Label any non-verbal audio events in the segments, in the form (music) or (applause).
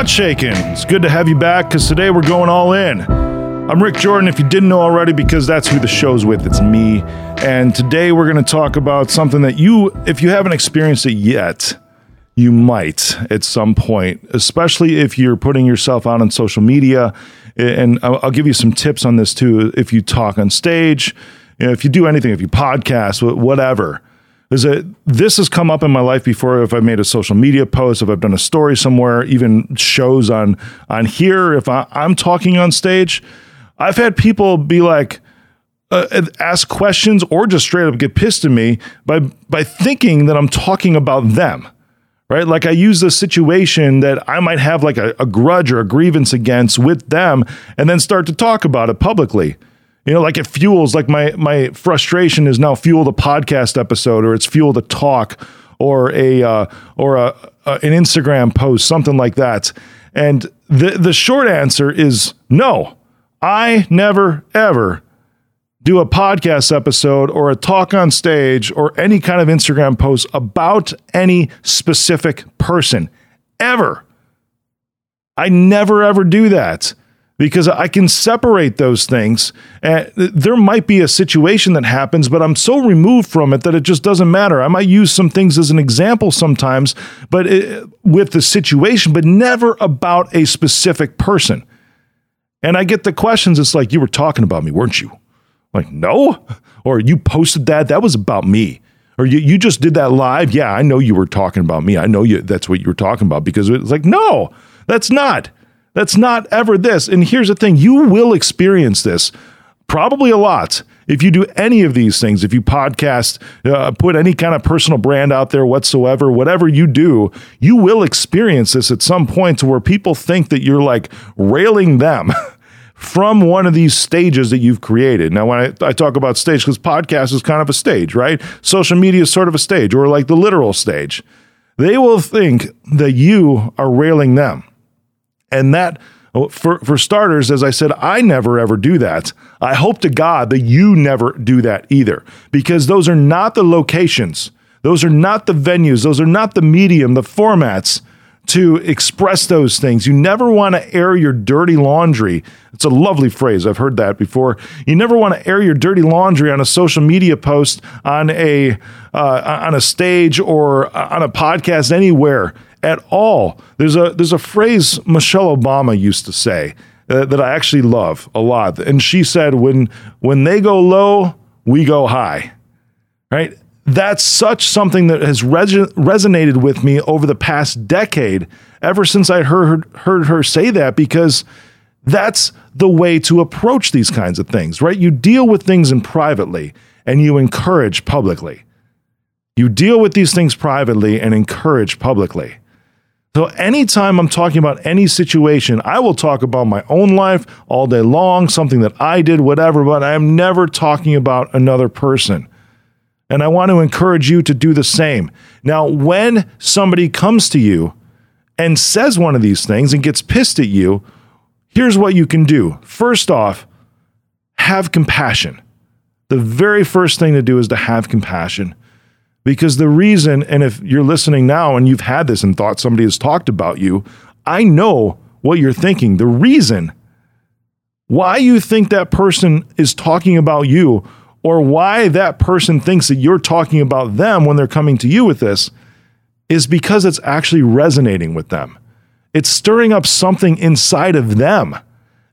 What's shaking? It's good to have you back because today we're going all in. I'm Rick Jordan, if you didn't know already, because that's who the show's with. It's me. And today we're going to talk about something that you, if you haven't experienced it yet, you might at some point, especially if you're putting yourself out on social media. And I'll, give you some tips on this too. If you talk on stage, if you do anything, if you podcast, whatever is that this has come up in my life before if I've made a social media post, if I've done a story somewhere, even shows on on here, if I, am talking on stage, I've had people be like, uh, ask questions or just straight up get pissed at me by by thinking that I'm talking about them. Right? Like I use the situation that I might have like a, a grudge or a grievance against with them and then start to talk about it publicly. You know, like it fuels like my my frustration is now fueled a podcast episode or it's fueled a talk or a uh, or a, a, an Instagram post, something like that. And the the short answer is no. I never ever do a podcast episode or a talk on stage or any kind of Instagram post about any specific person ever. I never ever do that because I can separate those things. There might be a situation that happens, but I'm so removed from it that it just doesn't matter. I might use some things as an example sometimes, but it, with the situation, but never about a specific person. And I get the questions. It's like, you were talking about me, weren't you? Like, no. Or you posted that. That was about me. Or you, you just did that live. Yeah, I know you were talking about me. I know you that's what you were talking about because it's like, no, that's not. That's not ever this. And here's the thing you will experience this probably a lot if you do any of these things, if you podcast, uh, put any kind of personal brand out there whatsoever, whatever you do, you will experience this at some point to where people think that you're like railing them. (laughs) from one of these stages that you've created. Now, when I, I talk about stage, because podcast is kind of a stage, right? Social media is sort of a stage, or like the literal stage. They will think that you are railing them. And that, oh, for, for starters, as I said, I never ever do that. I hope to God that you never do that either, because those are not the locations, those are not the venues, those are not the medium, the formats to express those things. You never want to air your dirty laundry. It's a lovely phrase. I've heard that before. You never want to air your dirty laundry on a social media post, on a uh, on a stage, or on a podcast anywhere at all. There's a there's a phrase Michelle Obama used to say uh, that I actually love a lot, and she said, "When when they go low, we go high." Right? That's such something that has res- resonated with me over the past decade, ever since I heard heard her say that, because that's the way to approach these kinds of things, right? You deal with things in privately and you encourage publicly. You deal with these things privately and encourage publicly. So, anytime I'm talking about any situation, I will talk about my own life all day long, something that I did, whatever, but I'm never talking about another person. And I want to encourage you to do the same. Now, when somebody comes to you and says one of these things and gets pissed at you, here's what you can do. First off, have compassion. The very first thing to do is to have compassion. Because the reason, and if you're listening now and you've had this and thought somebody has talked about you, I know what you're thinking. The reason why you think that person is talking about you or why that person thinks that you're talking about them when they're coming to you with this is because it's actually resonating with them. It's stirring up something inside of them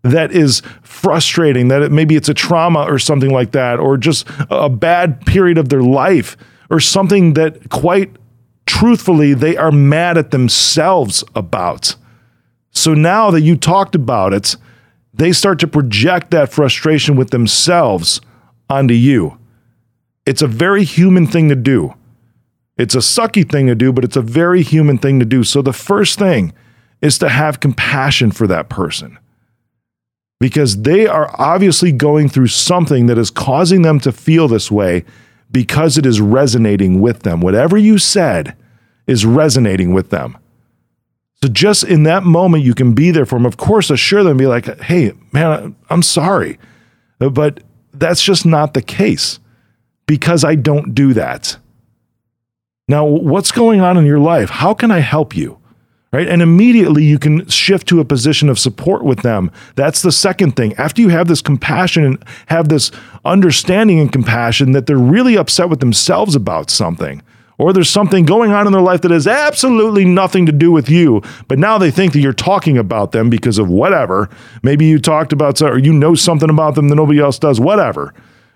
that is frustrating, that it, maybe it's a trauma or something like that, or just a bad period of their life or something that quite truthfully they are mad at themselves about. So now that you talked about it, they start to project that frustration with themselves onto you. It's a very human thing to do. It's a sucky thing to do, but it's a very human thing to do. So the first thing is to have compassion for that person because they are obviously going through something that is causing them to feel this way because it is resonating with them. Whatever you said is resonating with them. So just in that moment, you can be there for them. Of course, assure them, be like, hey, man, I'm sorry. But that's just not the case because I don't do that. Now, what's going on in your life? How can I help you? Right? And immediately you can shift to a position of support with them. That's the second thing. After you have this compassion and have this understanding and compassion that they're really upset with themselves about something, or there's something going on in their life that has absolutely nothing to do with you, but now they think that you're talking about them because of whatever. Maybe you talked about or you know something about them that nobody else does, whatever.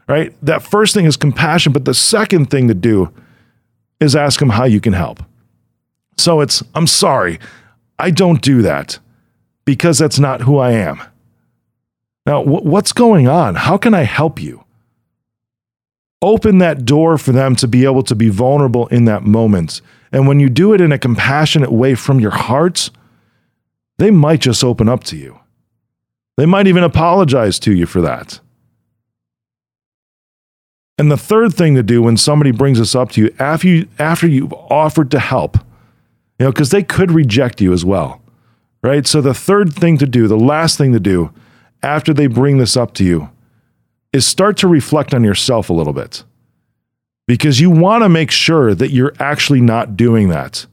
Right? That first thing is compassion, but the second thing to do is ask them how you can help. So it's, I'm sorry, I don't do that because that's not who I am. Now, what's going on? How can I help you? Open that door for them to be able to be vulnerable in that moment. And when you do it in a compassionate way from your heart, they might just open up to you. They might even apologize to you for that. And the third thing to do when somebody brings this up to you after you after you've offered to help, you know, because they could reject you as well, right? So the third thing to do, the last thing to do after they bring this up to you is start to reflect on yourself a little bit because you want to make sure that you're actually not doing that.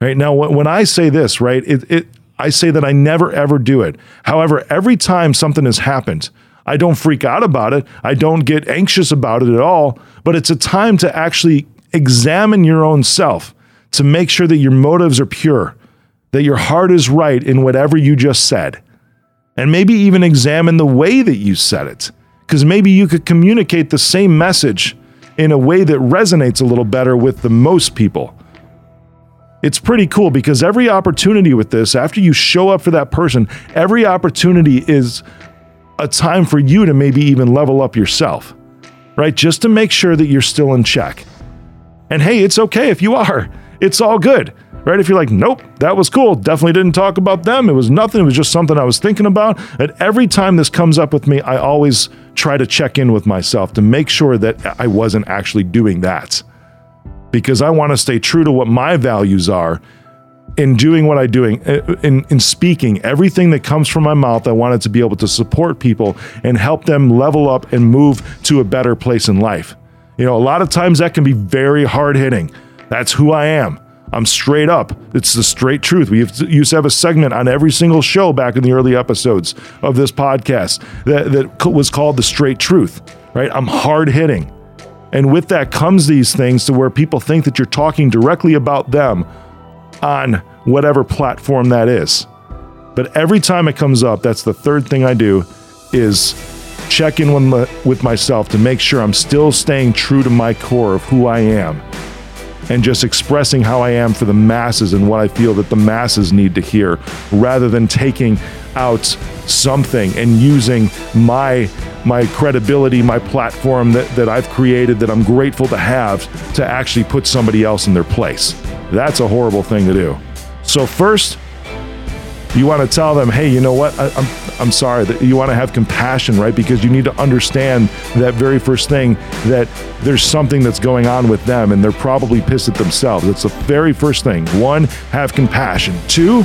Right now, when I say this, right, it, it, I say that I never ever do it. However, every time something has happened, I don't freak out about it. I don't get anxious about it at all. But it's a time to actually examine your own self to make sure that your motives are pure, that your heart is right in whatever you just said, and maybe even examine the way that you said it because maybe you could communicate the same message in a way that resonates a little better with the most people. It's pretty cool because every opportunity with this, after you show up for that person, every opportunity is a time for you to maybe even level up yourself, right? Just to make sure that you're still in check. And hey, it's okay if you are, it's all good right? If you're like, nope, that was cool, definitely didn't talk about them. It was nothing. It was just something I was thinking about. And every time this comes up with me, I always try to check in with myself to make sure that I wasn't actually doing that. Because I want to stay true to what my values are in doing what I'm doing, uh, in, in speaking, everything that comes from my mouth, I wanted to be able to support people and help them level up and move to a better place in life. You know, a lot of times that can be very hard hitting. That's who I am. I'm straight up. It's the straight truth. We used to have a segment on every single show back in the early episodes of this podcast that, that was called The Straight Truth, right? I'm hard hitting. And with that comes these things to where people think that you're talking directly about them on whatever platform that is. But every time it comes up, that's the third thing I do is check in with, with myself to make sure I'm still staying true to my core of who I am and just expressing how I am for the masses and what I feel that the masses need to hear rather than taking out something and using my my credibility, my platform that, that I've created that I'm grateful to have to actually put somebody else in their place. That's a horrible thing to do. So first, you want to tell them, hey, you know what? I, am I'm, I'm sorry. You want to have compassion, right? Because you need to understand that very first thing that there's something that's going on with them, and they're probably pissed at themselves. That's the very first thing. One, have compassion. Two,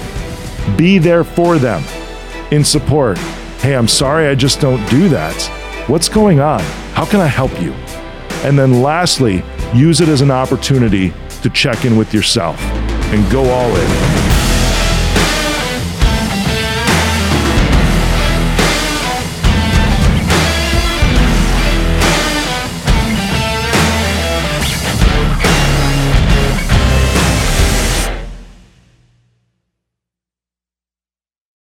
be there for them in support. Hey, I'm sorry. I just don't do that. What's going on? How can I help you? And then lastly, use it as an opportunity to check in with yourself and go all in.